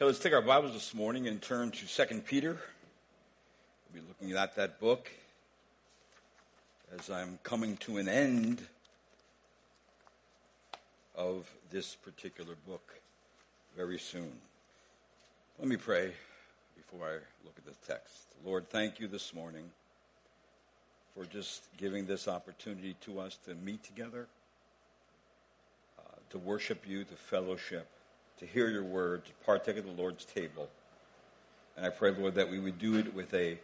Okay, let's take our Bibles this morning and turn to 2 Peter. We'll be looking at that book as I'm coming to an end of this particular book very soon. Let me pray before I look at the text. Lord, thank you this morning for just giving this opportunity to us to meet together, uh, to worship you, to fellowship to hear your word, to partake of the Lord's table. And I pray, Lord, that we would do it with a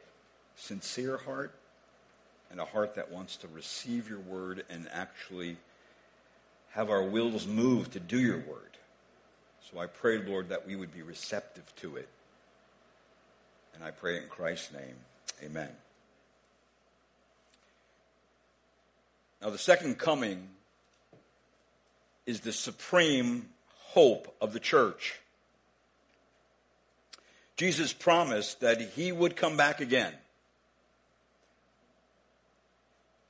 sincere heart and a heart that wants to receive your word and actually have our wills move to do your word. So I pray, Lord, that we would be receptive to it. And I pray in Christ's name, amen. Now, the second coming is the supreme hope of the church. Jesus promised that he would come back again.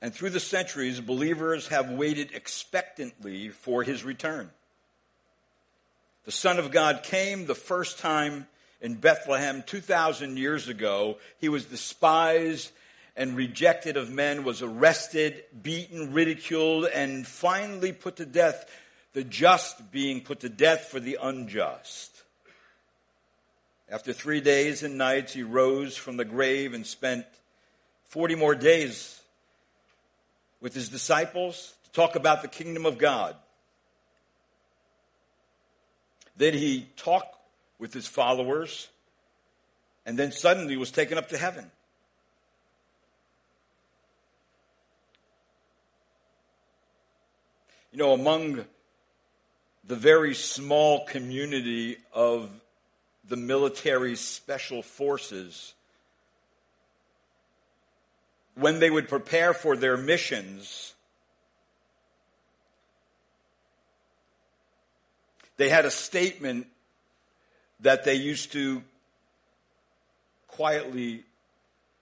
And through the centuries, believers have waited expectantly for his return. The Son of God came the first time in Bethlehem 2,000 years ago. He was despised and rejected of men, was arrested, beaten, ridiculed, and finally put to death the just being put to death for the unjust. After three days and nights, he rose from the grave and spent 40 more days with his disciples to talk about the kingdom of God. Then he talked with his followers and then suddenly was taken up to heaven. You know, among the very small community of the military special forces, when they would prepare for their missions, they had a statement that they used to quietly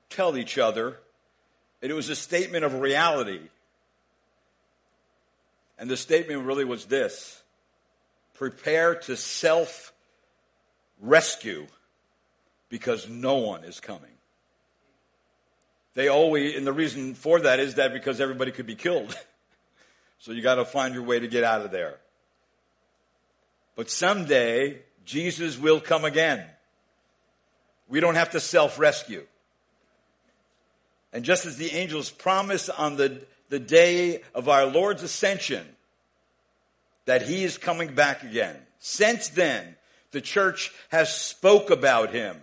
tell each other, and it was a statement of reality. And the statement really was this prepare to self rescue because no one is coming. They always, and the reason for that is that because everybody could be killed. so you got to find your way to get out of there. But someday, Jesus will come again. We don't have to self rescue. And just as the angels promised on the, the day of our Lord's ascension, that he is coming back again. Since then, the church has spoke about him,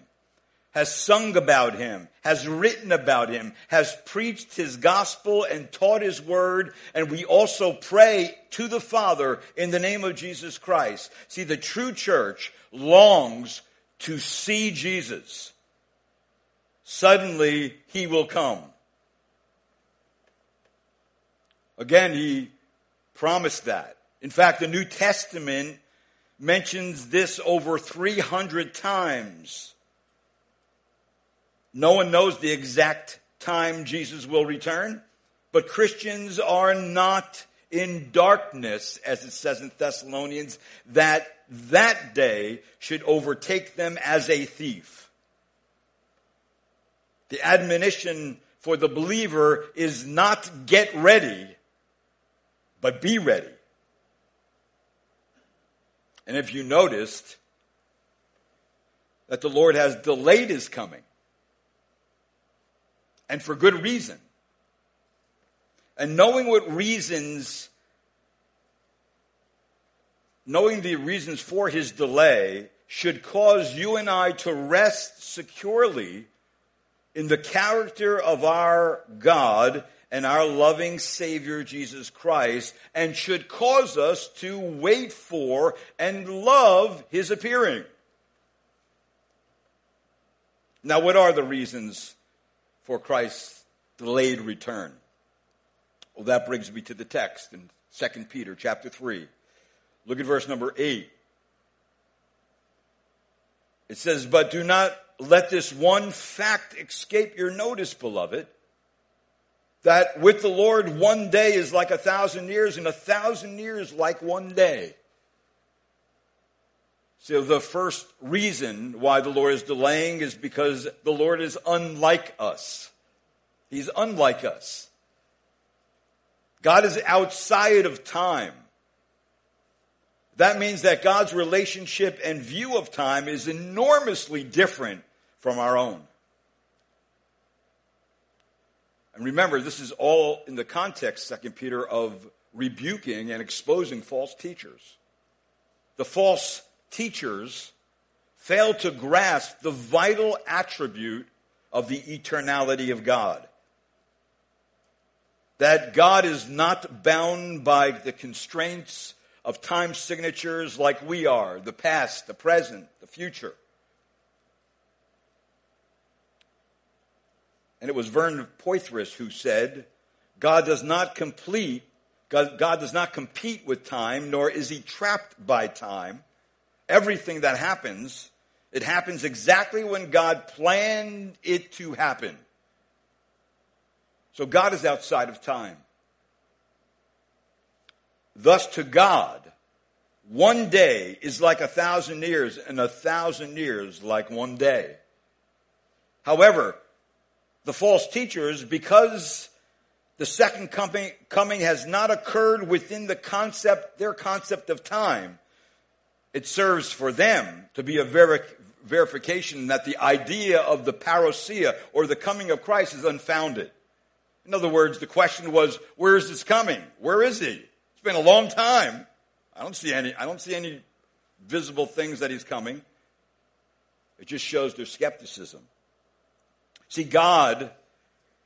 has sung about him, has written about him, has preached his gospel and taught his word, and we also pray to the Father in the name of Jesus Christ. See, the true church longs to see Jesus. Suddenly, he will come. Again, he promised that. In fact, the New Testament mentions this over 300 times. No one knows the exact time Jesus will return, but Christians are not in darkness, as it says in Thessalonians, that that day should overtake them as a thief. The admonition for the believer is not get ready, but be ready. And if you noticed that the Lord has delayed his coming, and for good reason, and knowing what reasons, knowing the reasons for his delay should cause you and I to rest securely in the character of our God and our loving Savior Jesus Christ and should cause us to wait for and love His appearing. Now, what are the reasons for Christ's delayed return? Well, that brings me to the text in 2 Peter chapter 3. Look at verse number 8. It says, But do not let this one fact escape your notice, beloved that with the Lord, one day is like a thousand years, and a thousand years like one day. So the first reason why the Lord is delaying is because the Lord is unlike us. He's unlike us. God is outside of time. That means that God's relationship and view of time is enormously different from our own. And remember, this is all in the context, 2 Peter, of rebuking and exposing false teachers. The false teachers fail to grasp the vital attribute of the eternality of God. That God is not bound by the constraints of time signatures like we are the past, the present, the future. And it was Vern Poythress who said, God does not complete, God, God does not compete with time, nor is he trapped by time. Everything that happens, it happens exactly when God planned it to happen. So God is outside of time. Thus, to God, one day is like a thousand years, and a thousand years like one day. However, the false teachers, because the second coming, has not occurred within the concept, their concept of time, it serves for them to be a verification that the idea of the parousia or the coming of Christ is unfounded. In other words, the question was, where is this coming? Where is he? It's been a long time. I don't see any, I don't see any visible things that he's coming. It just shows their skepticism. See, God,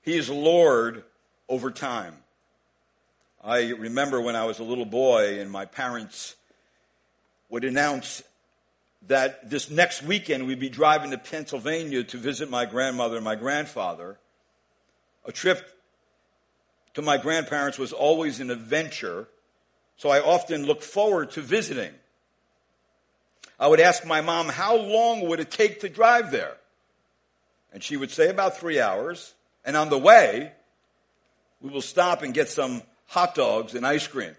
He is Lord over time. I remember when I was a little boy and my parents would announce that this next weekend we'd be driving to Pennsylvania to visit my grandmother and my grandfather. A trip to my grandparents was always an adventure, so I often looked forward to visiting. I would ask my mom, how long would it take to drive there? And she would say about three hours. And on the way, we will stop and get some hot dogs and ice cream.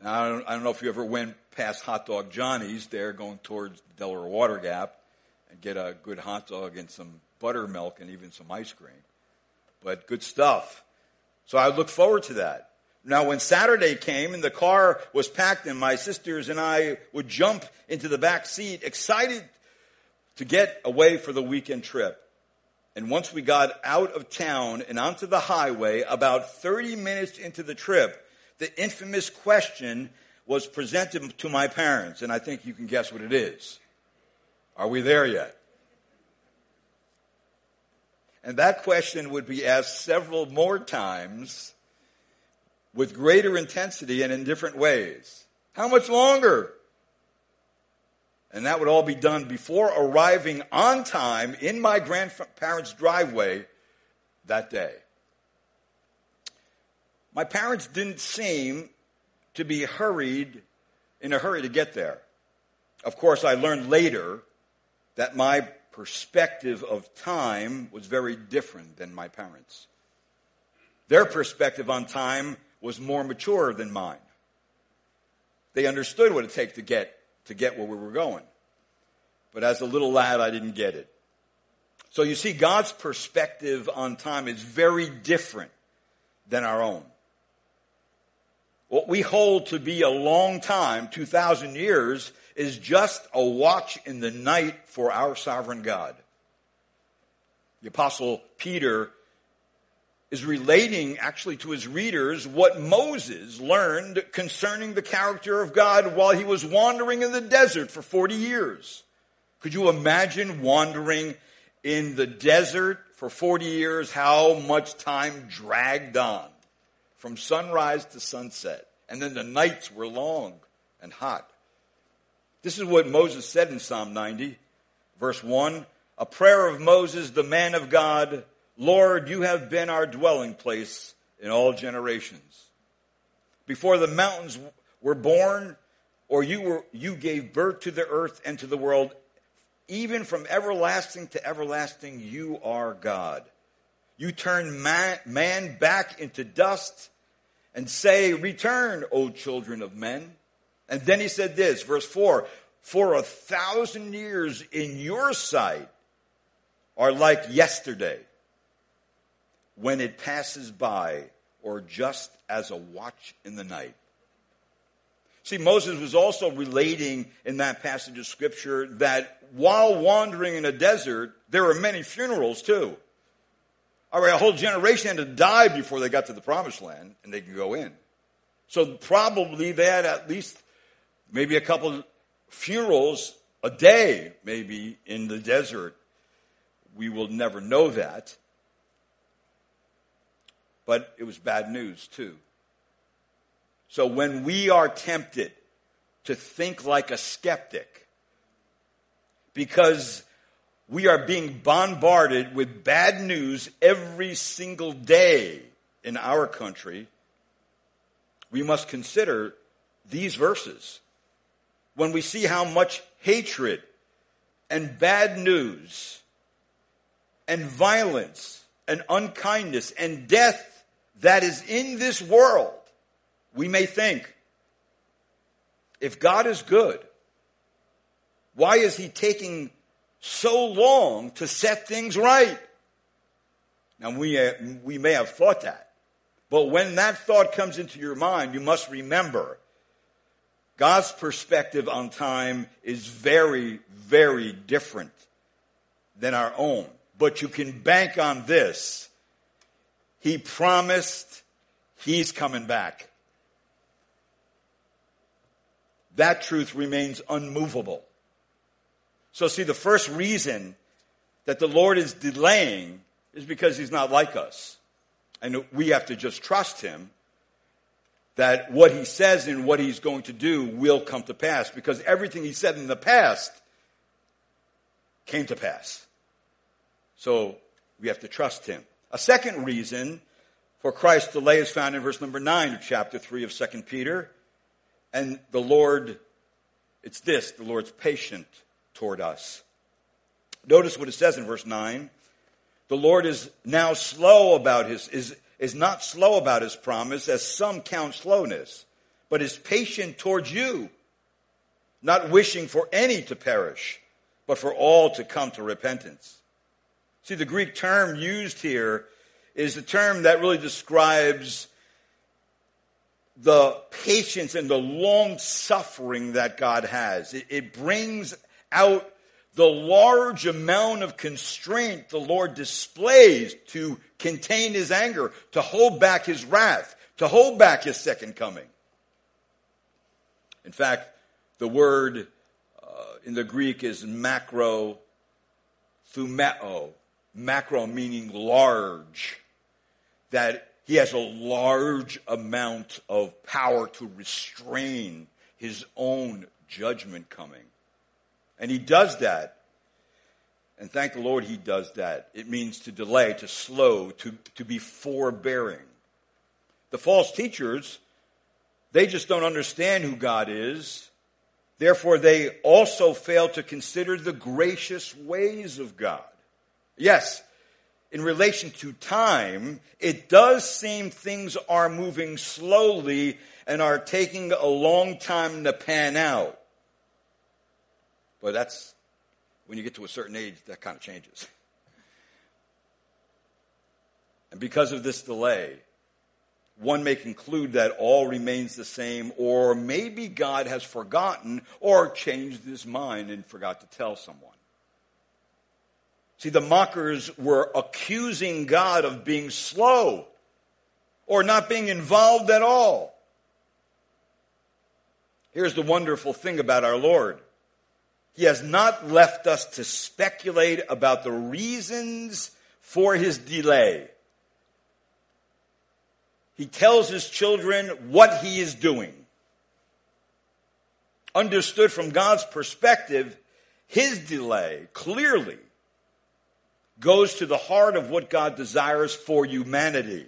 Now, I don't, I don't know if you ever went past Hot Dog Johnny's there going towards the Delaware Water Gap and get a good hot dog and some buttermilk and even some ice cream. But good stuff. So I look forward to that. Now, when Saturday came and the car was packed and my sisters and I would jump into the back seat, excited to get away for the weekend trip. And once we got out of town and onto the highway, about 30 minutes into the trip, the infamous question was presented to my parents, and I think you can guess what it is. Are we there yet? And that question would be asked several more times with greater intensity and in different ways. How much longer? And that would all be done before arriving on time in my grandparents' driveway that day. My parents didn't seem to be hurried in a hurry to get there. Of course, I learned later that my perspective of time was very different than my parents. Their perspective on time was more mature than mine. They understood what it takes to get to get where we were going. But as a little lad, I didn't get it. So you see, God's perspective on time is very different than our own. What we hold to be a long time, 2,000 years, is just a watch in the night for our sovereign God. The apostle Peter is relating actually to his readers what Moses learned concerning the character of God while he was wandering in the desert for 40 years. Could you imagine wandering in the desert for 40 years, how much time dragged on from sunrise to sunset? And then the nights were long and hot. This is what Moses said in Psalm 90, verse 1 A prayer of Moses, the man of God Lord, you have been our dwelling place in all generations. Before the mountains were born, or you were, you gave birth to the earth and to the world, even from everlasting to everlasting, you are God. You turn man, man back into dust and say, Return, O children of men. And then he said this, verse 4 for a thousand years in your sight are like yesterday when it passes by or just as a watch in the night. See, Moses was also relating in that passage of scripture that while wandering in a desert, there were many funerals too. All right, a whole generation had to die before they got to the promised land and they could go in. So probably they had at least maybe a couple funerals a day, maybe in the desert. We will never know that. But it was bad news too. So when we are tempted to think like a skeptic, because we are being bombarded with bad news every single day in our country, we must consider these verses. When we see how much hatred and bad news and violence and unkindness and death that is in this world, we may think, if God is good, why is he taking so long to set things right? Now we, uh, we may have thought that. But when that thought comes into your mind, you must remember God's perspective on time is very, very different than our own. But you can bank on this. He promised he's coming back. That truth remains unmovable. So see, the first reason that the Lord is delaying is because he's not like us. And we have to just trust him that what he says and what he's going to do will come to pass because everything he said in the past came to pass. So we have to trust him. A second reason for Christ's delay is found in verse number 9 of chapter 3 of 2 Peter. And the Lord, it's this, the Lord's patient toward us. Notice what it says in verse 9 the Lord is now slow about his, is, is not slow about his promise as some count slowness, but is patient towards you, not wishing for any to perish, but for all to come to repentance. See, the Greek term used here is the term that really describes the patience and the long suffering that God has. It, it brings out the large amount of constraint the Lord displays to contain his anger, to hold back his wrath, to hold back his second coming. In fact, the word uh, in the Greek is macro thumeo, macro meaning large, that he has a large amount of power to restrain his own judgment coming. And he does that. And thank the Lord he does that. It means to delay, to slow, to, to be forbearing. The false teachers, they just don't understand who God is. Therefore, they also fail to consider the gracious ways of God. Yes, in relation to time, it does seem things are moving slowly and are taking a long time to pan out. But that's when you get to a certain age, that kind of changes. And because of this delay, one may conclude that all remains the same, or maybe God has forgotten or changed his mind and forgot to tell someone. See, the mockers were accusing God of being slow or not being involved at all. Here's the wonderful thing about our Lord he has not left us to speculate about the reasons for his delay. He tells his children what he is doing. Understood from God's perspective, his delay clearly goes to the heart of what God desires for humanity.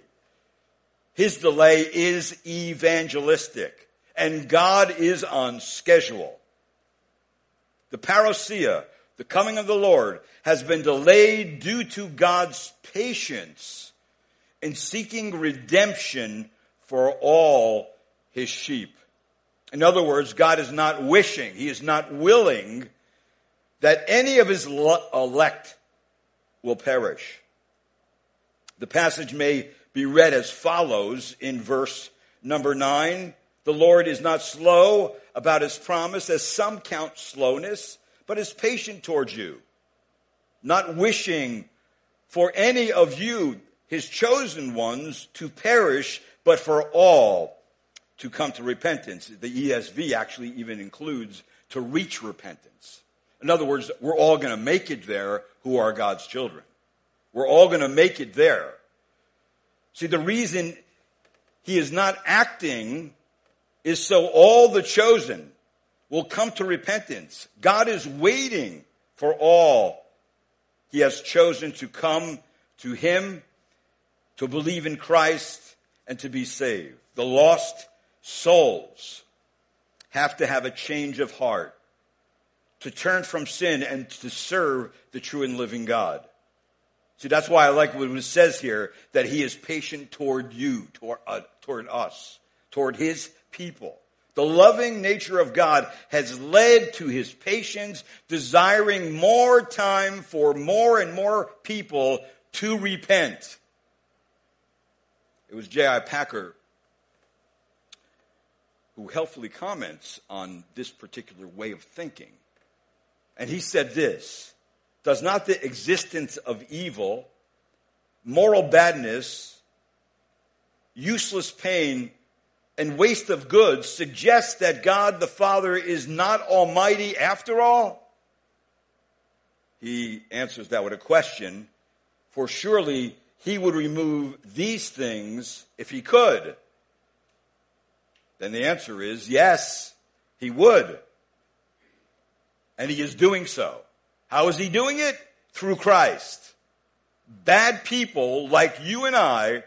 His delay is evangelistic, and God is on schedule the parousia, the coming of the Lord, has been delayed due to God's patience in seeking redemption for all his sheep. In other words, God is not wishing, He is not willing that any of His elect will perish. The passage may be read as follows in verse number 9. The Lord is not slow about His promise, as some count slowness, but is patient towards you, not wishing for any of you, His chosen ones, to perish, but for all to come to repentance. The ESV actually even includes to reach repentance. In other words, we're all going to make it there who are God's children. We're all going to make it there. See, the reason he is not acting is so all the chosen will come to repentance. God is waiting for all he has chosen to come to him, to believe in Christ, and to be saved. The lost souls have to have a change of heart, to turn from sin and to serve the true and living God. See, that's why I like what it says here that he is patient toward you, toward, uh, toward us, toward his people. The loving nature of God has led to his patience, desiring more time for more and more people to repent. It was J.I. Packer who helpfully comments on this particular way of thinking. And he said this Does not the existence of evil, moral badness, useless pain, and waste of goods suggest that God the Father is not almighty after all? He answers that with a question, for surely he would remove these things if he could. Then the answer is yes, he would. And he is doing so. How is he doing it? Through Christ. Bad people like you and I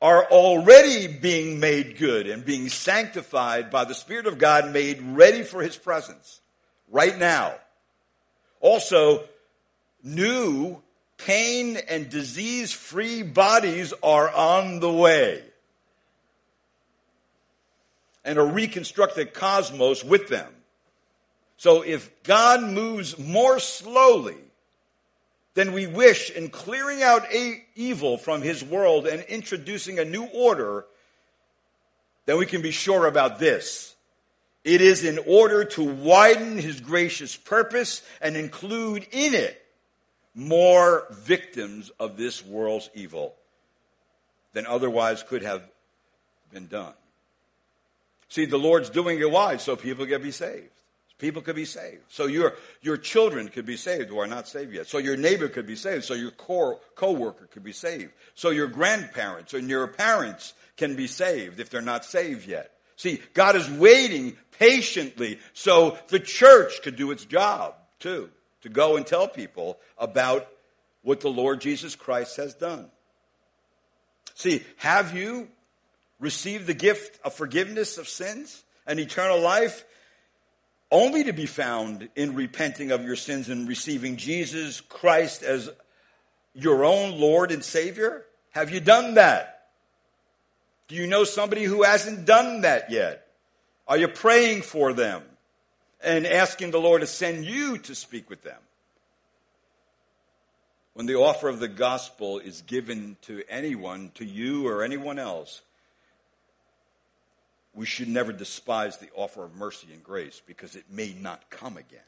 are already being made good and being sanctified by the Spirit of God, made ready for His presence right now. Also, new pain and disease free bodies are on the way and a reconstructed cosmos with them. So if God moves more slowly than we wish in clearing out evil from his world and introducing a new order, then we can be sure about this. It is in order to widen his gracious purpose and include in it more victims of this world's evil than otherwise could have been done. See, the Lord's doing it why? So people can be saved. People could be saved. So your, your children could be saved who are not saved yet. So your neighbor could be saved. So your co- co-worker could be saved. So your grandparents and your parents can be saved if they're not saved yet. See, God is waiting patiently so the church could do its job too, to go and tell people about what the Lord Jesus Christ has done. See, have you received the gift of forgiveness of sins and eternal life, only to be found in repenting of your sins and receiving Jesus Christ as your own Lord and Savior? Have you done that? Do you know somebody who hasn't done that yet? Are you praying for them and asking the Lord to send you to speak with them? When the offer of the gospel is given to anyone, to you or anyone else, we should never despise the offer of mercy and grace because it may not come again.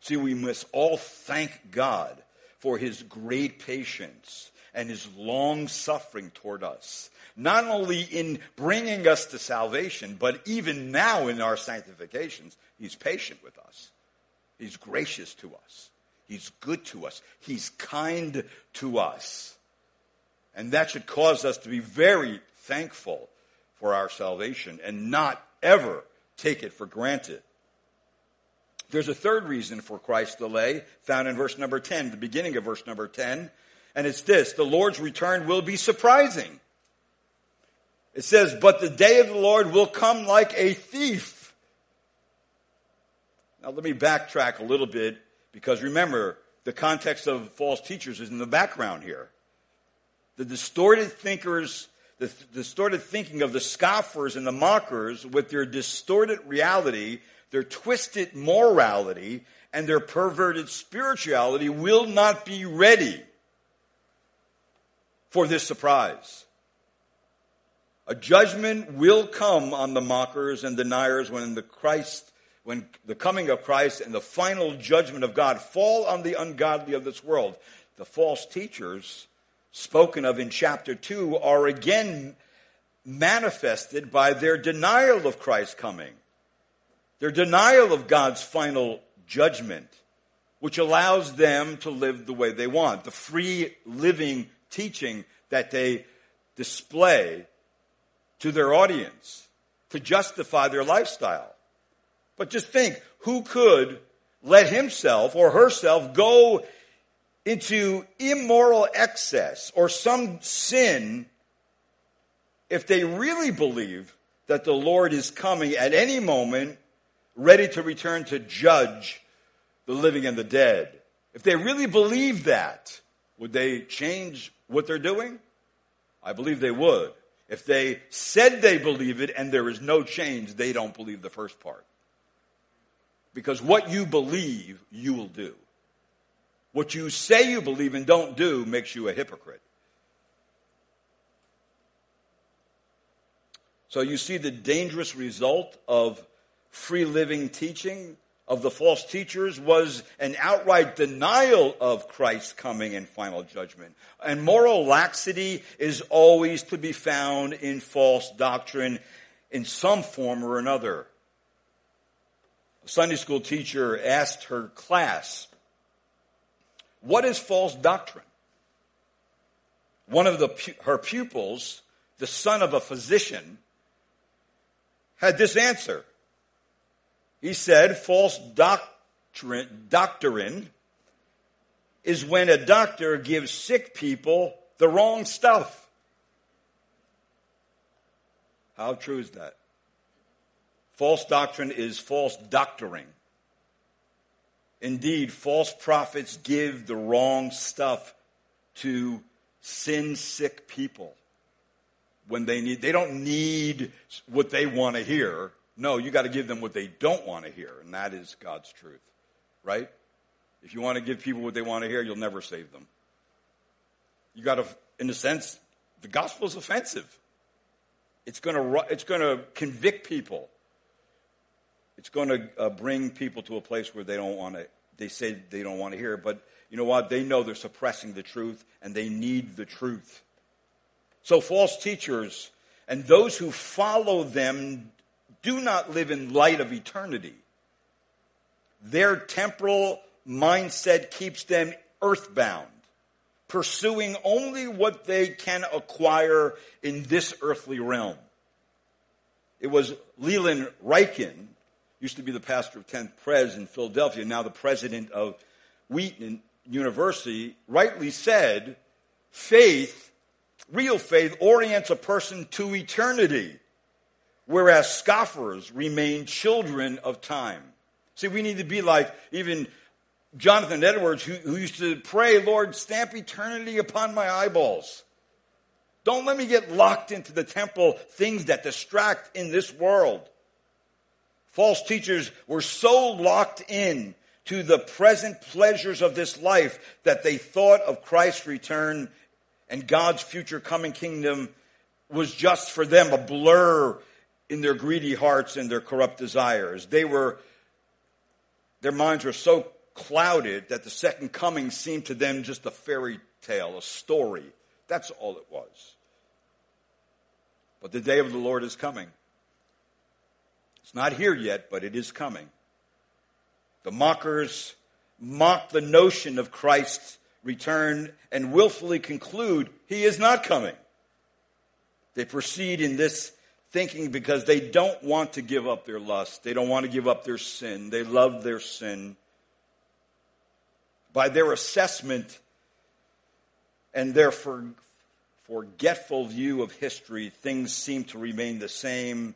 See, we must all thank God for his great patience and his long suffering toward us. Not only in bringing us to salvation, but even now in our sanctifications, he's patient with us. He's gracious to us. He's good to us. He's kind to us. And that should cause us to be very thankful for our salvation and not ever take it for granted. There's a third reason for Christ's delay found in verse number 10, the beginning of verse number 10, and it's this the Lord's return will be surprising. It says, But the day of the Lord will come like a thief. Now, let me backtrack a little bit because remember, the context of false teachers is in the background here. The distorted thinkers the th- distorted thinking of the scoffers and the mockers with their distorted reality, their twisted morality, and their perverted spirituality will not be ready for this surprise. A judgment will come on the mockers and deniers when the Christ, when the coming of Christ and the final judgment of God fall on the ungodly of this world. The false teachers spoken of in chapter 2 are again manifested by their denial of Christ's coming, their denial of God's final judgment, which allows them to live the way they want. The free living teaching that they display to their audience to justify their lifestyle. But just think, who could let himself or herself go into immoral excess or some sin if they really believe that the Lord is coming at any moment, ready to return to judge the living and the dead. If they really believe that, would they change what they're doing? I believe they would. If they said they believe it and there is no change, they don't believe the first part. Because what you believe, you will do. What you say you believe and don't do makes you a hypocrite. So you see the dangerous result of free living teaching of the false teachers was an outright denial of Christ's coming and final judgment. And moral laxity is always to be found in false doctrine in some form or another. A Sunday school teacher asked her class, what is false doctrine? One of the, her pupils, the son of a physician, had this answer. He said false doctrine, doctrine is when a doctor gives sick people the wrong stuff. How true is that? False doctrine is false doctoring. Indeed, false prophets give the wrong stuff to sin sick people when they need, they don't need what they want to hear. No, you got to give them what they don't want to hear, and that is God's truth, right? If you want to give people what they want to hear, you'll never save them. You got to, in a sense, the gospel is offensive. It's going to, it's going to convict people. It's going to uh, bring people to a place where they don't want to, they say they don't want to hear, but you know what? They know they're suppressing the truth and they need the truth. So false teachers and those who follow them do not live in light of eternity. Their temporal mindset keeps them earthbound, pursuing only what they can acquire in this earthly realm. It was Leland Ryken, used to be the pastor of 10th Pres in Philadelphia, now the president of Wheaton University, rightly said, faith, real faith, orients a person to eternity whereas scoffers remain children of time. See, we need to be like even Jonathan Edwards, who, who, used to pray, Lord, stamp eternity upon my eyeballs. Don't let me get locked into the temple things that distract in this world. False teachers were so locked in to the present pleasures of this life that they thought of Christ's return and God's future coming kingdom was just for them a blur in their greedy hearts and their corrupt desires. They were, their minds were so clouded that the second coming seemed to them just a fairy tale, a story. That's all it was. But the day of the Lord is coming. It's not here yet, but it is coming. The mockers mock the notion of Christ's return and willfully conclude he is not coming. They proceed in this thinking because they don't want to give up their lust. They don't want to give up their sin. They love their sin. By their assessment and their for, forgetful view of history, things seem to remain the same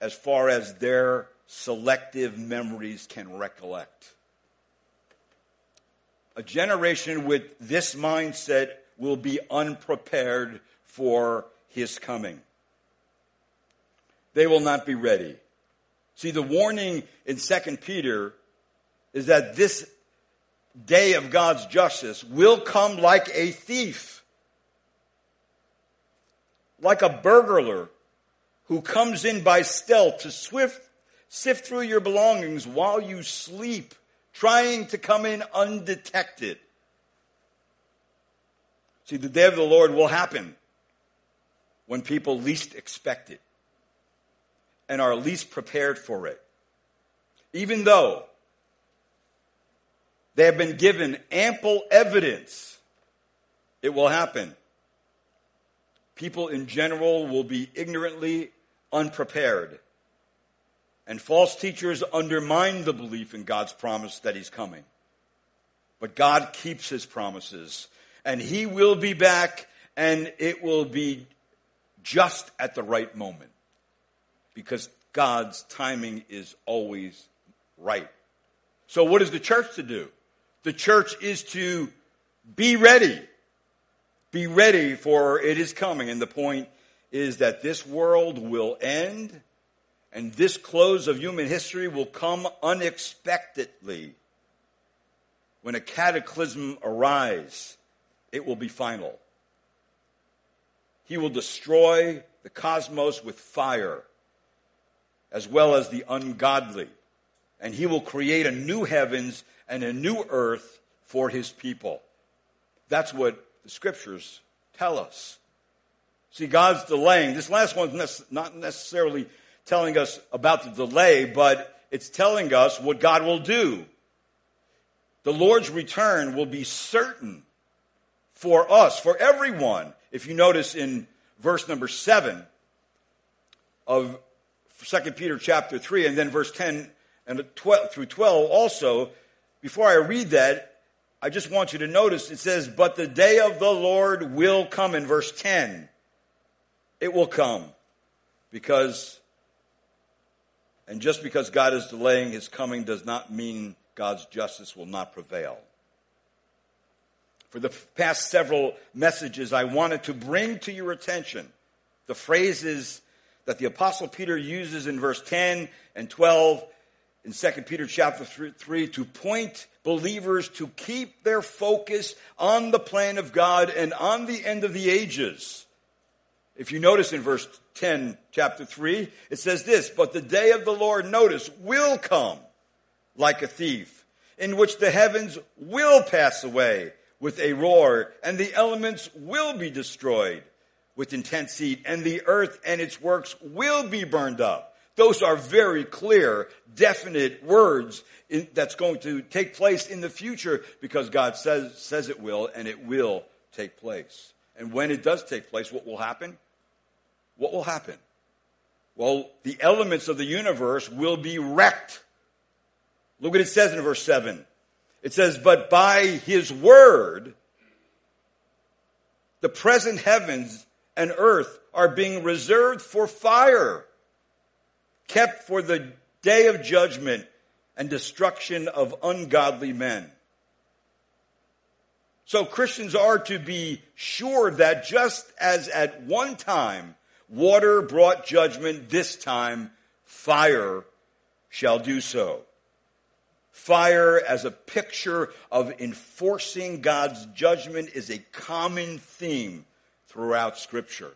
as far as their selective memories can recollect. A generation with this mindset will be unprepared for his coming. They will not be ready. See, the warning in 2 Peter is that this day of God's justice will come like a thief, like a burglar who comes in by stealth to swift, sift through your belongings while you sleep, trying to come in undetected. See, the day of the Lord will happen when people least expect it and are least prepared for it. Even though they have been given ample evidence it will happen. People in general will be ignorantly unprepared. And false teachers undermine the belief in God's promise that He's coming. But God keeps His promises. And He will be back, and it will be just at the right moment. Because God's timing is always right. So, what is the church to do? The church is to be ready. Be ready for it is coming. And the point is that this world will end and this close of human history will come unexpectedly. When a cataclysm arises, it will be final. He will destroy the cosmos with fire, as well as the ungodly. And he will create a new heavens and a new earth for his people. That's what the scriptures tell us. See, God's delaying. This last one's not necessarily telling us about the delay, but it's telling us what God will do. The Lord's return will be certain for us, for everyone. If you notice in verse number 7 of 2 Peter chapter 3 and then verse 10 and 12 through 12 also, before I read that, I just want you to notice it says, But the day of the Lord will come in verse 10. It will come because, and just because God is delaying his coming does not mean God's justice will not prevail. For the past several messages, I wanted to bring to your attention the phrases that the apostle Peter uses in verse 10 and 12 in 2 Peter chapter 3 to point believers to keep their focus on the plan of God and on the end of the ages. If you notice in verse 10, chapter 3, it says this, but the day of the Lord, notice, will come like a thief, in which the heavens will pass away with a roar, and the elements will be destroyed with intense heat, and the earth and its works will be burned up. Those are very clear, definite words in, that's going to take place in the future because God says, says it will and it will take place. And when it does take place, what will happen? What will happen? Well, the elements of the universe will be wrecked. Look what it says in verse 7. It says, But by his word, the present heavens and earth are being reserved for fire kept for the day of judgment and destruction of ungodly men. So Christians are to be sure that just as at one time water brought judgment, this time fire shall do so. Fire as a picture of enforcing God's judgment is a common theme throughout scripture.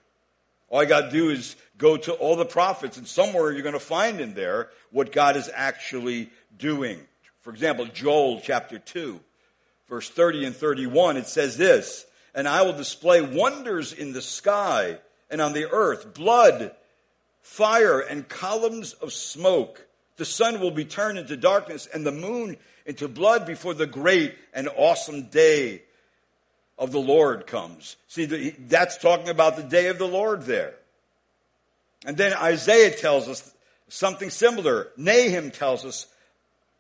All you got to do is go to all the prophets, and somewhere you're going to find in there what God is actually doing. For example, Joel chapter 2, verse 30 and 31, it says this And I will display wonders in the sky and on the earth, blood, fire, and columns of smoke. The sun will be turned into darkness and the moon into blood before the great and awesome day of the Lord comes. See, that's talking about the day of the Lord there. And then Isaiah tells us something similar. Nahum tells us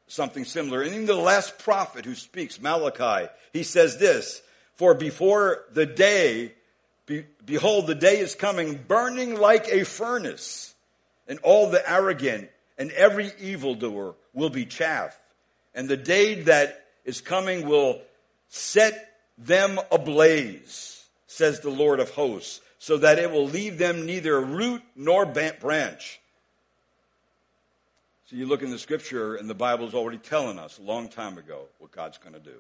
something similar. And even the last prophet who speaks, Malachi, he says this, For before the day, be, behold, the day is coming, burning like a furnace, and all the arrogant and every evildoer will be chaff. And the day that is coming will set them ablaze, says the Lord of hosts, so that it will leave them neither root nor branch. So you look in the scripture, and the Bible is already telling us a long time ago what God's going to do.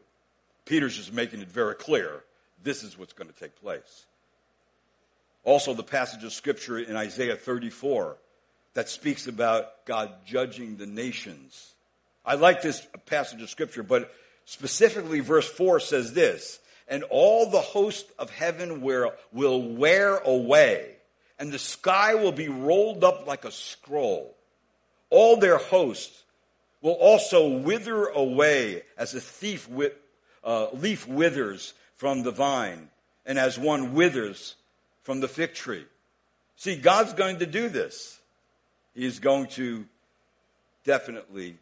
Peter's just making it very clear this is what's going to take place. Also, the passage of scripture in Isaiah 34 that speaks about God judging the nations. I like this passage of scripture, but specifically verse 4 says this And all the host of heaven will, wear away, and the sky will be rolled up like a scroll. All their hosts will also wither away as a thief with, uh, leaf withers from the vine, and as one withers from the fig tree. See, God's going to do this. He is going to definitely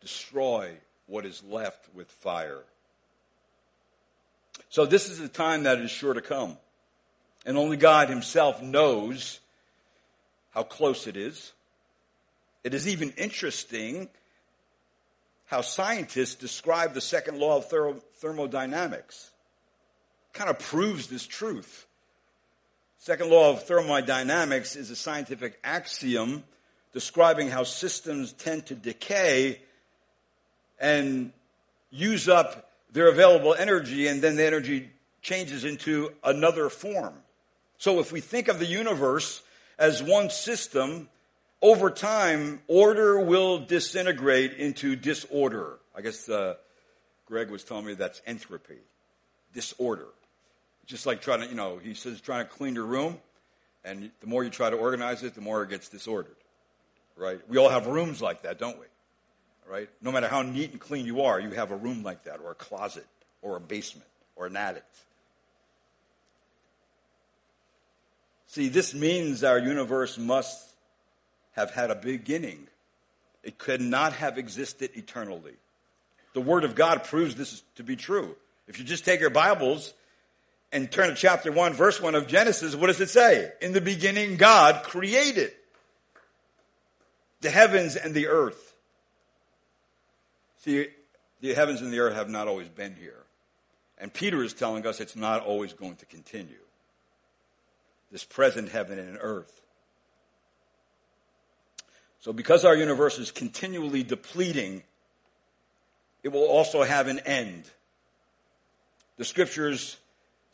destroy what is left with fire. So, this is a time that is sure to come. And only God Himself knows how close it is. It is even interesting how scientists describe the second law of thermodynamics. Kind of proves this truth. Second law of thermodynamics is a scientific axiom describing how systems tend to decay and use up their available energy and then the energy changes into another form. So if we think of the universe as one system, over time, order will disintegrate into disorder. I guess uh, Greg was telling me that's entropy, disorder. Just like trying to, you know, he says trying to clean your room, and the more you try to organize it, the more it gets disordered. Right? We all have rooms like that, don't we? Right? No matter how neat and clean you are, you have a room like that, or a closet, or a basement, or an attic. See, this means our universe must have had a beginning. It could not have existed eternally. The Word of God proves this to be true. If you just take your Bibles and turn to chapter 1, verse 1 of Genesis, what does it say? In the beginning, God created the heavens and the earth. See, the heavens and the earth have not always been here. And Peter is telling us it's not always going to continue. This present heaven and earth. So, because our universe is continually depleting, it will also have an end. The scriptures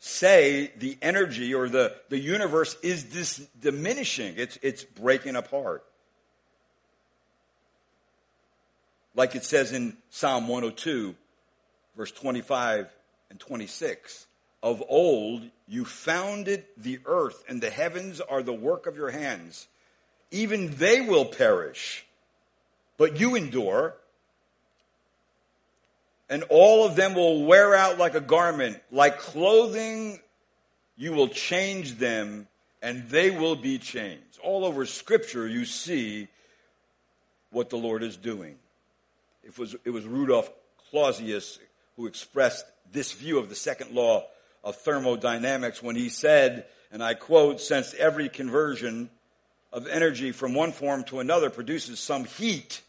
say the energy or the, the universe is dis- diminishing, it's, it's breaking apart. Like it says in Psalm 102, verse 25 and 26. Of old you founded the earth, and the heavens are the work of your hands even they will perish. But you endure, and all of them will wear out like a garment, like clothing, you will change them, and they will be changed. All over Scripture, you see what the Lord is doing. It was, it was Rudolf Clausius who expressed this view of the second law of thermodynamics when he said, and I quote, since every conversion of energy from one form to another produces some heat,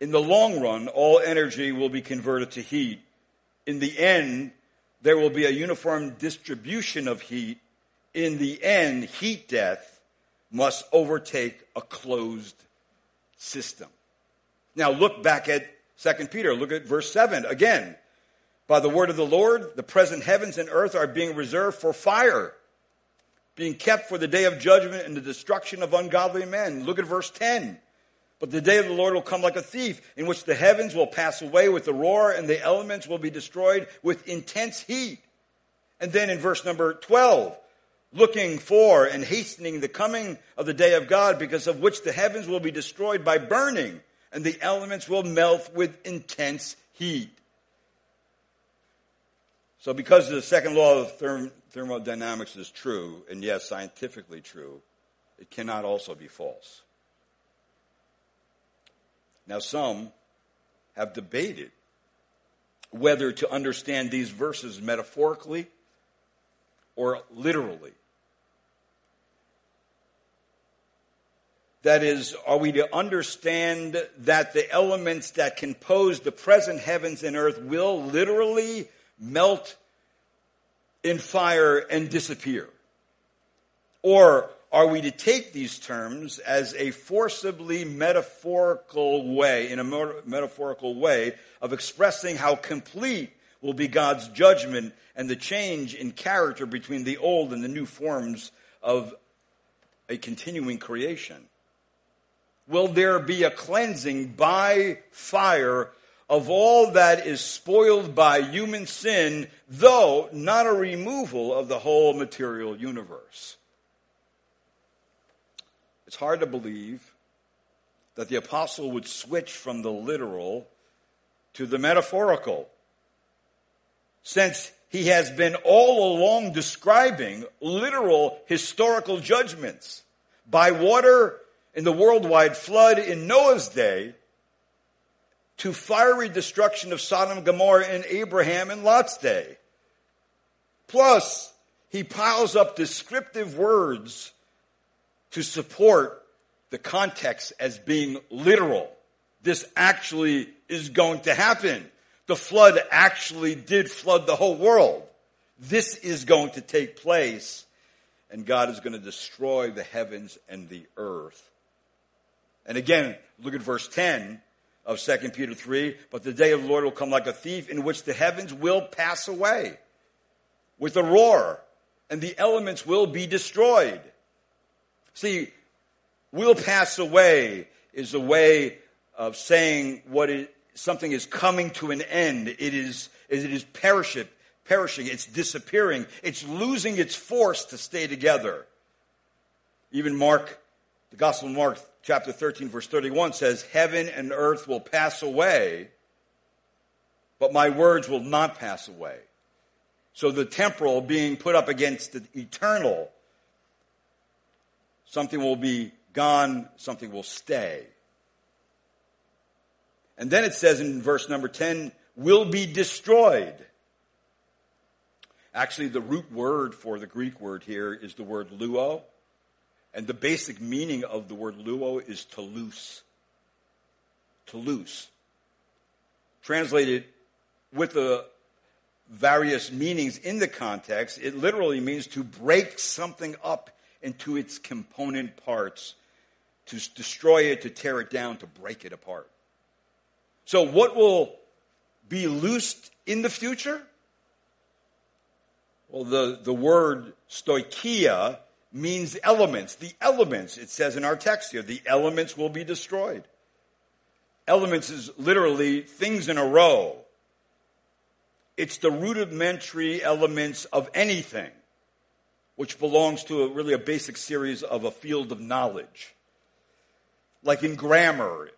in the long run, all energy will be converted to heat. In the end, there will be a uniform distribution of heat. In the end, heat death must overtake a closed system. Now look back at 2 Peter. Look at verse 7 again. By the word of the Lord, the present heavens and earth are being reserved for fire being kept for the day of judgment and the destruction of ungodly men. Look at verse 10. But the day of the Lord will come like a thief, in which the heavens will pass away with a roar, and the elements will be destroyed with intense heat. And then in verse number 12, looking for and hastening the coming of the day of God, because of which the heavens will be destroyed by burning, and the elements will melt with intense heat. So, because the second law of therm- thermodynamics is true, and yes, scientifically true, it cannot also be false. Now, some have debated whether to understand these verses metaphorically or literally. That is, are we to understand that the elements that compose the present heavens and earth will literally melt in fire and disappear? Or are we to take these terms as a forcibly metaphorical way, in a metaphorical way, of expressing how complete will be God's judgment and the change in character between the old and the new forms of a continuing creation? Will there be a cleansing by fire of all that is spoiled by human sin, though not a removal of the whole material universe? It's hard to believe that the apostle would switch from the literal to the metaphorical, since he has been all along describing literal historical judgments by water in the worldwide flood in Noah's day to fiery destruction of Sodom and Gomorrah in Abraham and Lot's day. Plus, he piles up descriptive words to support the context as being literal. This actually is going to happen. The flood actually did flood the whole world. This is going to take place and God is going to destroy the heavens and the earth. And again, look at verse 10 of 2 Peter 3. But the day of the Lord will come like a thief in which the heavens will pass away with a roar and the elements will be destroyed. See, will pass away is a way of saying what it, something is coming to an end. It is, it is perishing, perishing. It's disappearing. It's losing its force to stay together. Even Mark, the Gospel of Mark, chapter 13, verse 31 says, Heaven and earth will pass away, but my words will not pass away. So the temporal being put up against the eternal Something will be gone, something will stay. And then it says in verse number 10, will be destroyed. Actually, the root word for the Greek word here is the word luo. And the basic meaning of the word luo is to loose. To loose. Translated with the various meanings in the context, it literally means to break something up into its component parts, to destroy it, to tear it down, to break it apart. So, what will be loosed in the future? Well, the, the word stoicheia means elements. The elements, it says in our text here, the elements will be destroyed. Elements is literally things in a row. It's the rudimentary elements of anything which belongs to a, really a basic series of a field of knowledge. Like in grammar,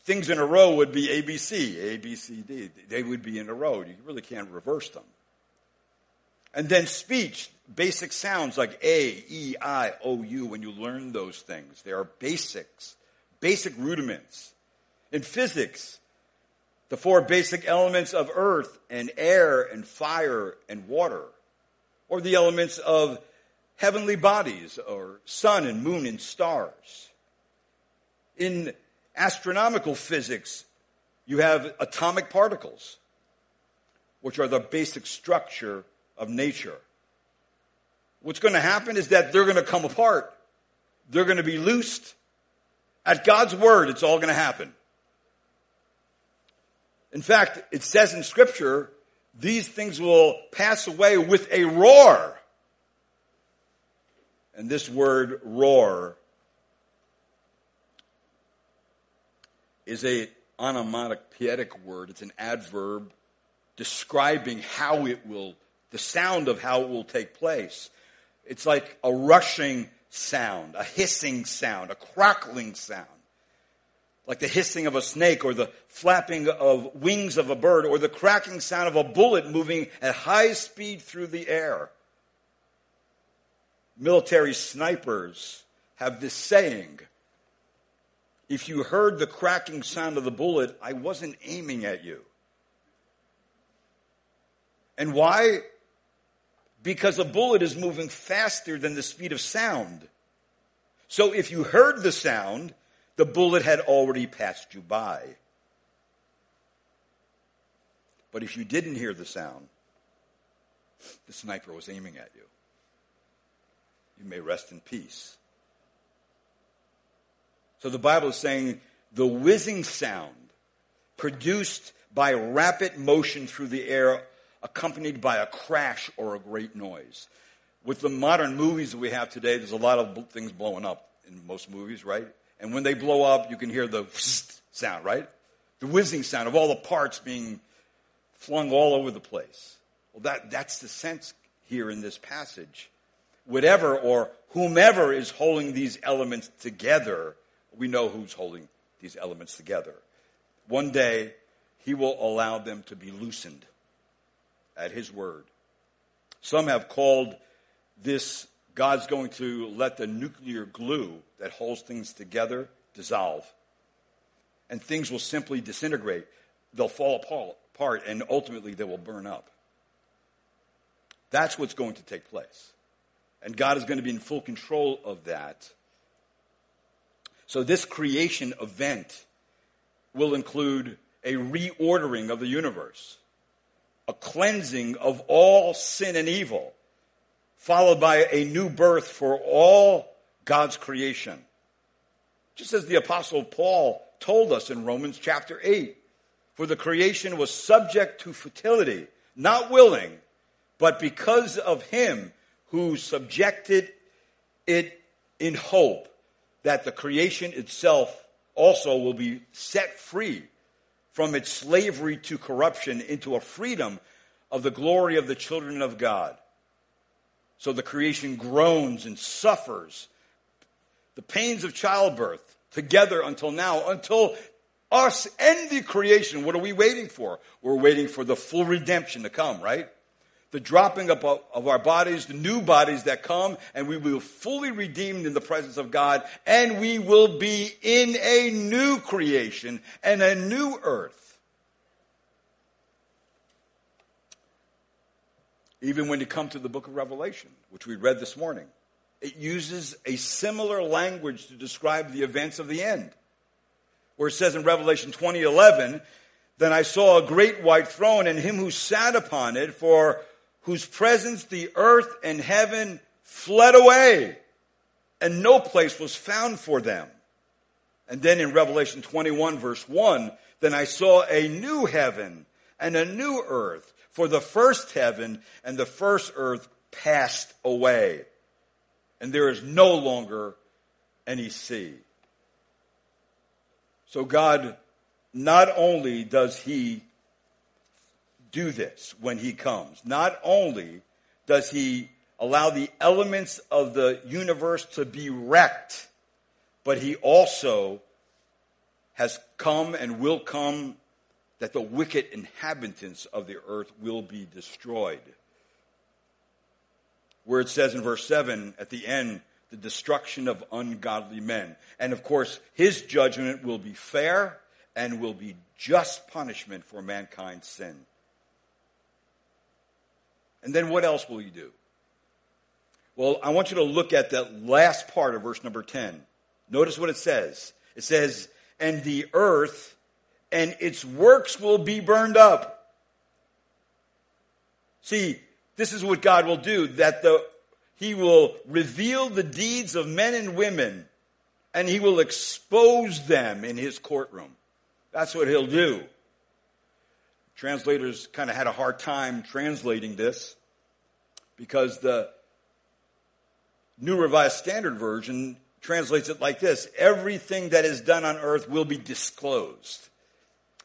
things in a row would be ABC, A, B, C, D. They would be in a row. You really can't reverse them. And then speech, basic sounds like A, E, I, O, U, when you learn those things. They are basics, basic rudiments. In physics, the four basic elements of earth and air and fire and water or the elements of heavenly bodies or sun and moon and stars. In astronomical physics, you have atomic particles, which are the basic structure of nature. What's going to happen is that they're going to come apart. They're going to be loosed. At God's word, it's all going to happen. In fact, it says in scripture these things will pass away with a roar. And this word roar is a onomatopoeic word. It's an adverb describing how it will, the sound of how it will take place. It's like a rushing sound, a hissing sound, a crackling sound like the hissing of a snake or the flapping of wings of a bird or the cracking sound of a bullet moving at high speed through the air. Military snipers have this saying if you heard the cracking sound of the bullet, I wasn't aiming at you. And why? Because a bullet is moving faster than the speed of sound. So if you heard the sound, the bullet had already passed you by. But if you didn't hear the sound, the sniper was aiming at you. You may rest in peace. So the Bible is saying the whizzing sound produced by rapid motion through the air accompanied by a crash or a great noise. With the modern movies that we have today, there's a lot of things blowing up in most movies, right? And when they blow up, you can hear the sound, right? The whizzing sound of all the parts being flung all over the place. Well, that, that's the sense here in this passage. Whatever or whomever is holding these elements together, we know who's holding these elements together. One day, he will allow them to be loosened at his word. Some have called this God's going to let the nuclear glue that holds things together dissolve. And things will simply disintegrate. They'll fall apart and ultimately they will burn up. That's what's going to take place. And God is going to be in full control of that. So this creation event will include a reordering of the universe, a cleansing of all sin and evil, followed by a new birth for all God's creation. Just as the apostle Paul told us in Romans chapter 8, for the creation was subject to futility, not willing, but because of him who subjected it in hope that the creation itself also will be set free from its slavery to corruption into a freedom of the glory of the children of God. So the creation groans and suffers the pains of childbirth together until now, until us and the creation. What are we waiting for? We're waiting for the full redemption to come, right? the dropping up of our bodies, the new bodies that come, and we will be fully redeemed in the presence of God, and we will be in a new creation and a new earth. Even when you come to the book of Revelation, which we read this morning, it uses a similar language to describe the events of the end. Where it says in Revelation 20:11, then I saw a great white throne and him who sat upon it, for whose presence the earth and heaven fled away, and no place was found for them. And then in Revelation 21 verse 1, then I saw a new heaven and a new earth, for the first heaven and the first earth passed away, and there is no longer any sea. So God, not only does He do this when he comes. Not only does he allow the elements of the universe to be wrecked, but he also has come and will come that the wicked inhabitants of the earth will be destroyed. Where it says in verse 7 at the end, the destruction of ungodly men. And of course, his judgment will be fair and will be just punishment for mankind's sin. And then what else will you do? Well, I want you to look at that last part of verse number 10. Notice what it says. It says, and the earth and its works will be burned up. See, this is what God will do, that the, he will reveal the deeds of men and women and he will expose them in his courtroom. That's what he'll do. Translators kind of had a hard time translating this because the New Revised Standard Version translates it like this everything that is done on earth will be disclosed.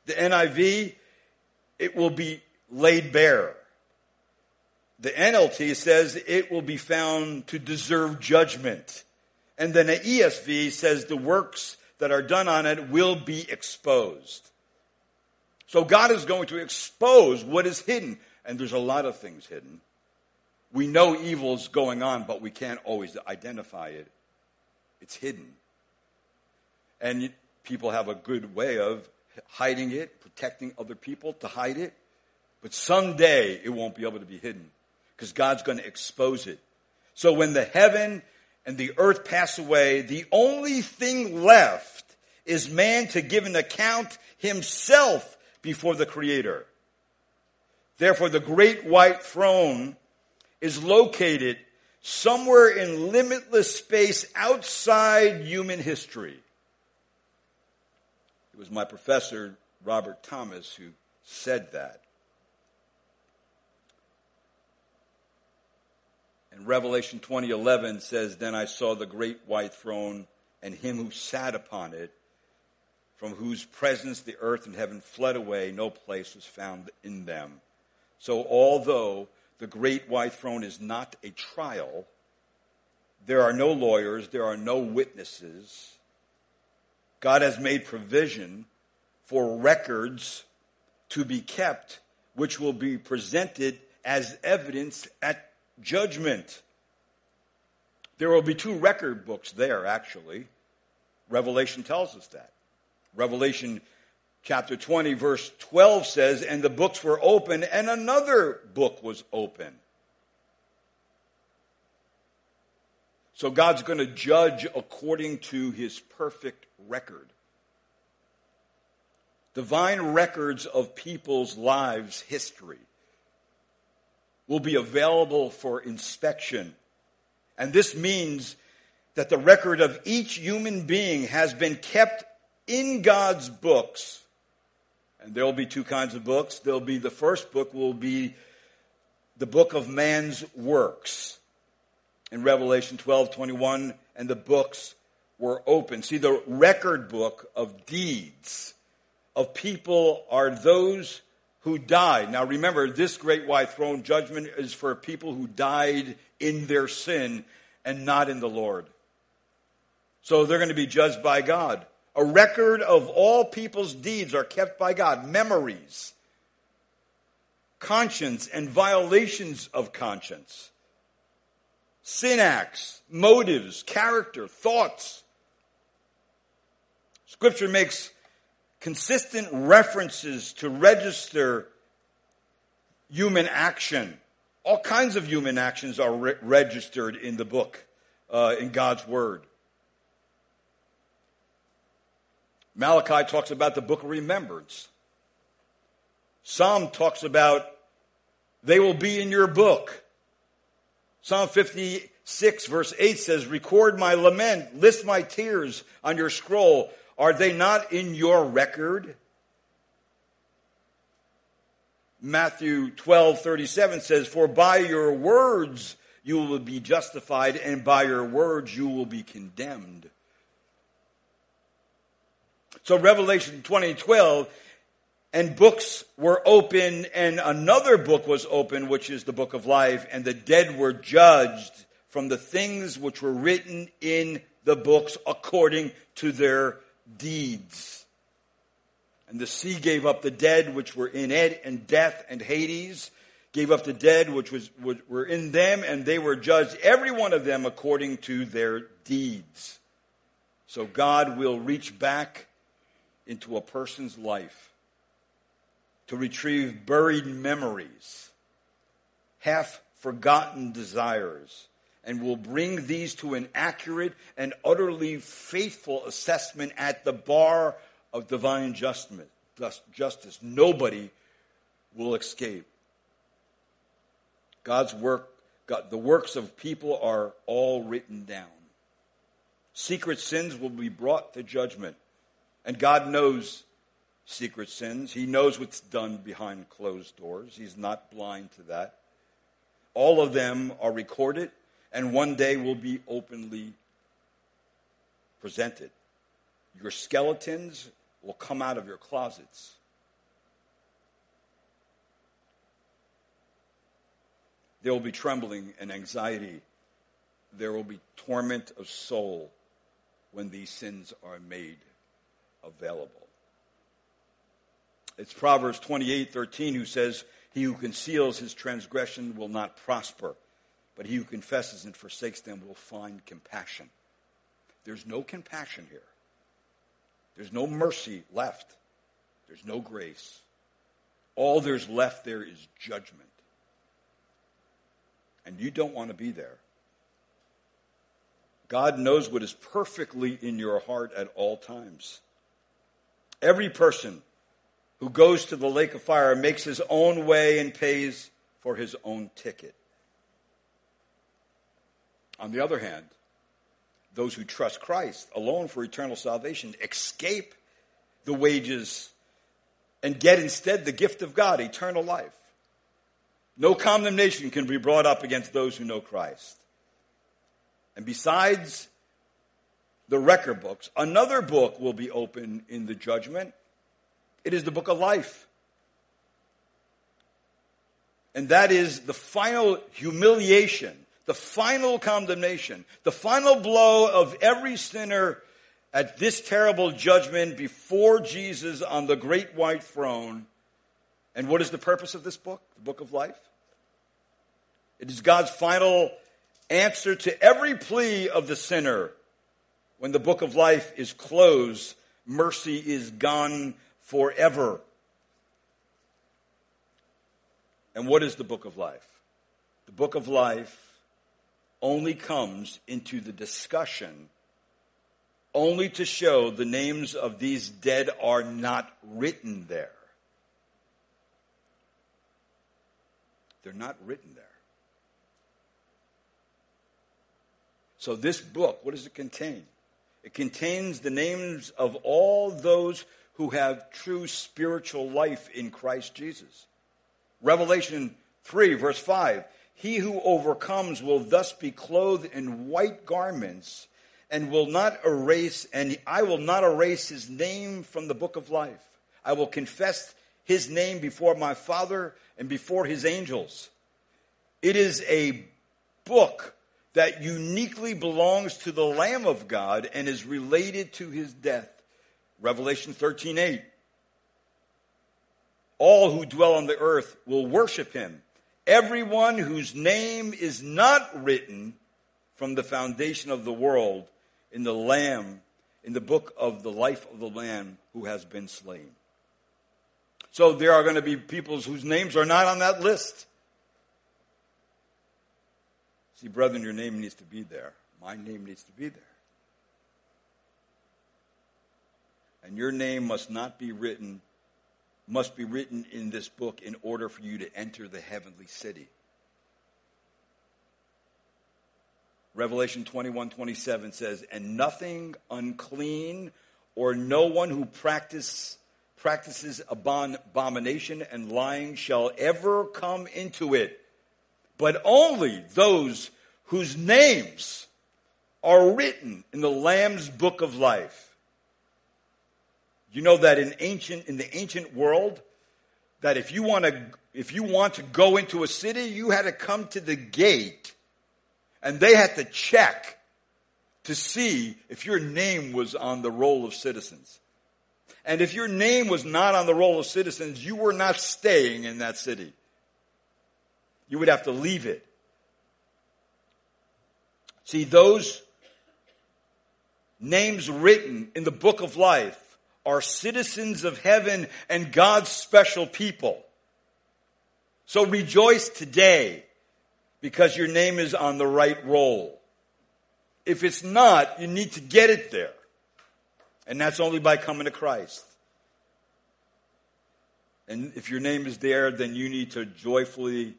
The NIV, it will be laid bare. The NLT says it will be found to deserve judgment. And then the ESV says the works that are done on it will be exposed. So God is going to expose what is hidden. And there's a lot of things hidden. We know evil's going on, but we can't always identify it. It's hidden. And people have a good way of hiding it, protecting other people to hide it. But someday it won't be able to be hidden because God's going to expose it. So when the heaven and the earth pass away, the only thing left is man to give an account himself before the Creator. Therefore, the great white throne is located somewhere in limitless space outside human history. It was my professor, Robert Thomas, who said that. Revelation 20:11 says, "Then I saw the great white throne and him who sat upon it, from whose presence the earth and heaven fled away, no place was found in them." So although the great white throne is not a trial, there are no lawyers, there are no witnesses. God has made provision for records to be kept, which will be presented as evidence at judgment. There will be two record books there, actually. Revelation tells us that. Revelation chapter 20, verse 12 says, And the books were open, and another book was open. So God's going to judge according to his perfect record. Divine records of people's lives' history will be available for inspection. And this means that the record of each human being has been kept in God's books. And there will be two kinds of books. There'll be the first book will be the book of man's works in Revelation 12, 21, and the books were open. See, the record book of deeds of people are those who died. Now remember, this great white throne judgment is for people who died in their sin and not in the Lord. So they're going to be judged by God. A record of all people's deeds are kept by God. Memories, conscience, and violations of conscience. Sin acts, motives, character, thoughts. Scripture makes consistent references to register human action. All kinds of human actions are re- registered in the book, uh, in God's Word. Malachi talks about the book of remembrance. Psalm talks about they will be in your book. Psalm 56 verse 8 says, record my lament, list my tears on your scroll. Are they not in your record? Matthew 12, 37 says, For by your words you will be justified, and by your words you will be condemned. So Revelation 20, 12, and books were open, and another book was open, which is the book of life, and the dead were judged from the things which were written in the books according to their deeds. And the sea gave up the dead which were in it, and death and Hades gave up the dead which was, were in them, and they were judged, every one of them according to their deeds. So God will reach back into a person's life to retrieve buried memories, half forgotten desires, and will bring these to an accurate and utterly faithful assessment at the bar of divine justice. Nobody will escape. God's work, God, the works of people are all written down. Secret sins will be brought to judgment. And God knows secret sins. He knows what's done behind closed doors. He's not blind to that. All of them are recorded and one day will be openly presented. Your skeletons will come out of your closets. There will be trembling and anxiety. There will be torment of soul when these sins are made available. It's Proverbs 28 13 who says, He who conceals his transgression will not prosper but he who confesses and forsakes them will find compassion. There's no compassion here. There's no mercy left. There's no grace. All there's left there is judgment. And you don't want to be there. God knows what is perfectly in your heart at all times. Every person who goes to the lake of fire makes his own way and pays for his own ticket. On the other hand, those who trust Christ alone for eternal salvation escape the wages and get instead the gift of God, eternal life. No condemnation can be brought up against those who know Christ. And besides the record books, another book will be open in the judgment. It is the book of life. And that is the final humiliation, the final condemnation, the final blow of every sinner at this terrible judgment before Jesus on the great white throne. And what is the purpose of this book, the book of life? It is God's final answer to every plea of the sinner. When the book of life is closed, mercy is gone forever. And what is the book of life? The book of life only comes into the discussion only to show the names of these dead are not written there. They're not written there. So, this book, what does it contain? It contains the names of all those who have true spiritual life in Christ Jesus. Revelation 3, verse 5 He who overcomes will thus be clothed in white garments and will not erase, and I will not erase his name from the book of life. I will confess his name before my Father and before his angels. It is a book that uniquely belongs to the Lamb of God and is related to his death. Revelation 13 8 all who dwell on the earth will worship him. Everyone whose name is not written from the foundation of the world in the Lamb, in the book of the life of the Lamb who has been slain. So there are going to be people whose names are not on that list. See, brethren, your name needs to be there. My name needs to be there. And your name must not be written must be written in this book in order for you to enter the heavenly city. Revelation 21 27 says, And nothing unclean or no one who practice, practices abomination and lying shall ever come into it, but only those whose names are written in the Lamb's book of life. You know that in ancient in the ancient world, that if you want to if you want to go into a city, you had to come to the gate and they had to check to see if your name was on the roll of citizens. And if your name was not on the roll of citizens, you were not staying in that city. You would have to leave it. See, those names written in the book of life are citizens of heaven and God's special people. So rejoice today because your name is on the right roll. If it's not, you need to get it there. And that's only by coming to Christ. And if your name is there, then you need to joyfully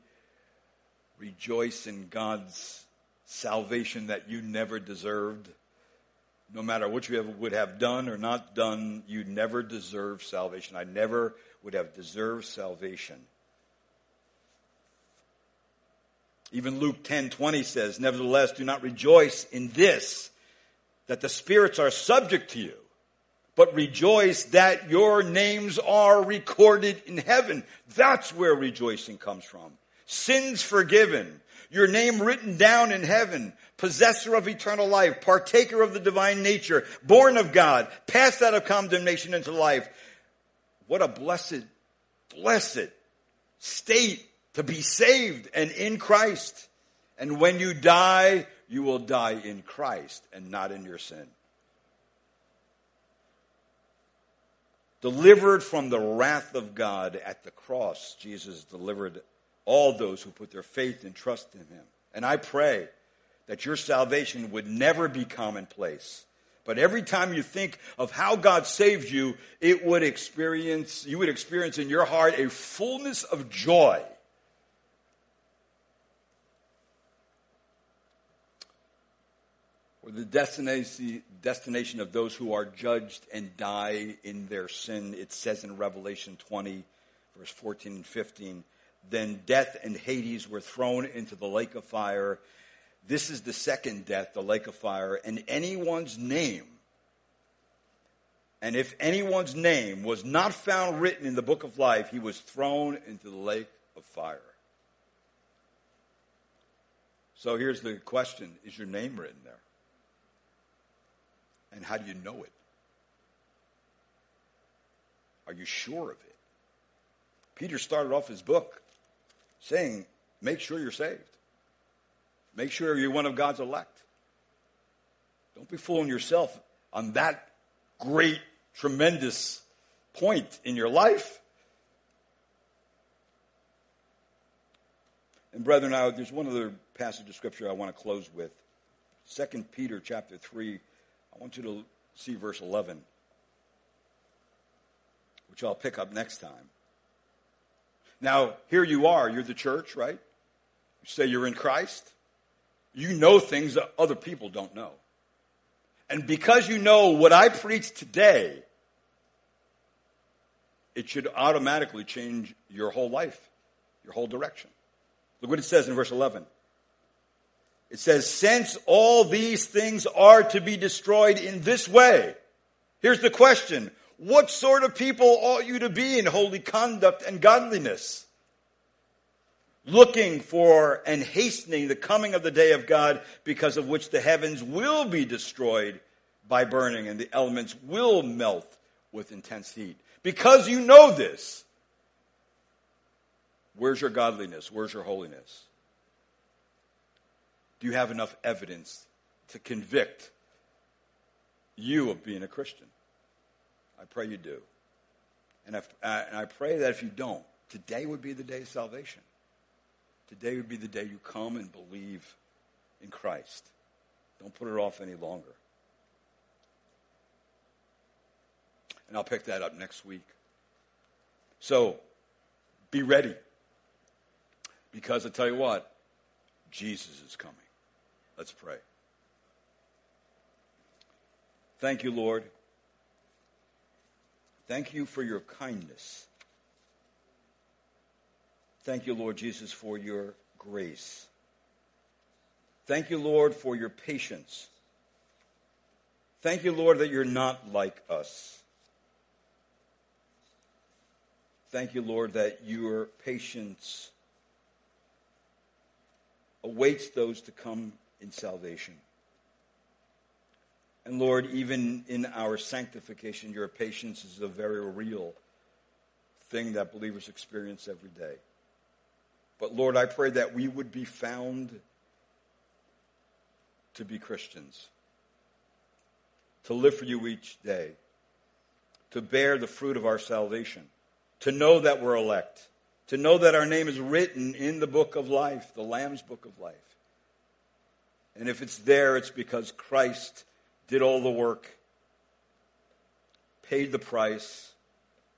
rejoice in God's salvation that you never deserved no matter what you have, would have done or not done, you never deserve salvation. I never would have deserved salvation. Even Luke 10 20 says, Nevertheless, do not rejoice in this, that the spirits are subject to you, but rejoice that your names are recorded in heaven. That's where rejoicing comes from. Sins forgiven, your name written down in heaven, possessor of eternal life, partaker of the divine nature, born of God, passed out of condemnation into life. What a blessed, blessed state to be saved and in Christ. And when you die, you will die in Christ and not in your sin. Delivered from the wrath of God at the cross, Jesus delivered all those who put their faith and trust in him. And I pray that your salvation would never be commonplace. But every time you think of how God saved you, it would experience, you would experience in your heart a fullness of joy. or the destination, destination of those who are judged and die in their sin. It says in Revelation 20, verse 14 and 15, then death and Hades were thrown into the lake of fire. This is the second death, the lake of fire, and anyone's name. And if anyone's name was not found written in the book of life, he was thrown into the lake of fire. So here's the question Is your name written there? And how do you know it? Are you sure of it? Peter started off his book saying, make sure you're saved. Make sure you're one of God's elect. Don't be fooling yourself on that great, tremendous point in your life. And brethren, now there's one other passage of scripture I want to close with. 2 Peter chapter 3. I want you to see verse 11, which I'll pick up next time. Now, here you are, you're the church, right? You say you're in Christ. You know things that other people don't know. And because you know what I preach today, it should automatically change your whole life, your whole direction. Look what it says in verse 11. It says, since all these things are to be destroyed in this way, here's the question. What sort of people ought you to be in holy conduct and godliness? Looking for and hastening the coming of the day of God, because of which the heavens will be destroyed by burning and the elements will melt with intense heat. Because you know this, where's your godliness? Where's your holiness? Do you have enough evidence to convict you of being a Christian? I pray you do. And, if, uh, and I pray that if you don't, today would be the day of salvation. Today would be the day you come and believe in Christ. Don't put it off any longer. And I'll pick that up next week. So, be ready. Because I tell you what, Jesus is coming. Let's pray. Thank you, Lord. Thank you for your kindness. Thank you, Lord Jesus, for your grace. Thank you, Lord, for your patience. Thank you, Lord, that you're not like us. Thank you, Lord, that your patience awaits those to come in salvation. And Lord, even in our sanctification, your patience is a very real thing that believers experience every day. But Lord, I pray that we would be found to be Christians, to live for you each day, to bear the fruit of our salvation, to know that we're elect, to know that our name is written in the book of life, the Lamb's book of life. And if it's there, it's because Christ did all the work, paid the price,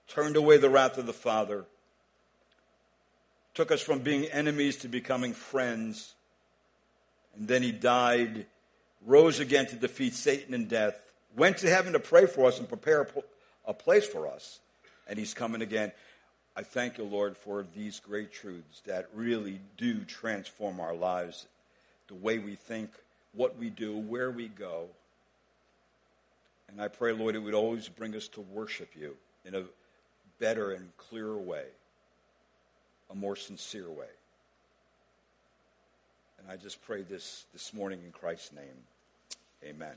turned away the wrath of the Father, took us from being enemies to becoming friends, and then he died, rose again to defeat Satan and death, went to heaven to pray for us and prepare a place for us, and he's coming again. I thank you, Lord, for these great truths that really do transform our lives the way we think, what we do, where we go. And I pray, Lord, it would always bring us to worship you in a better and clearer way, a more sincere way. And I just pray this this morning in Christ's name. Amen.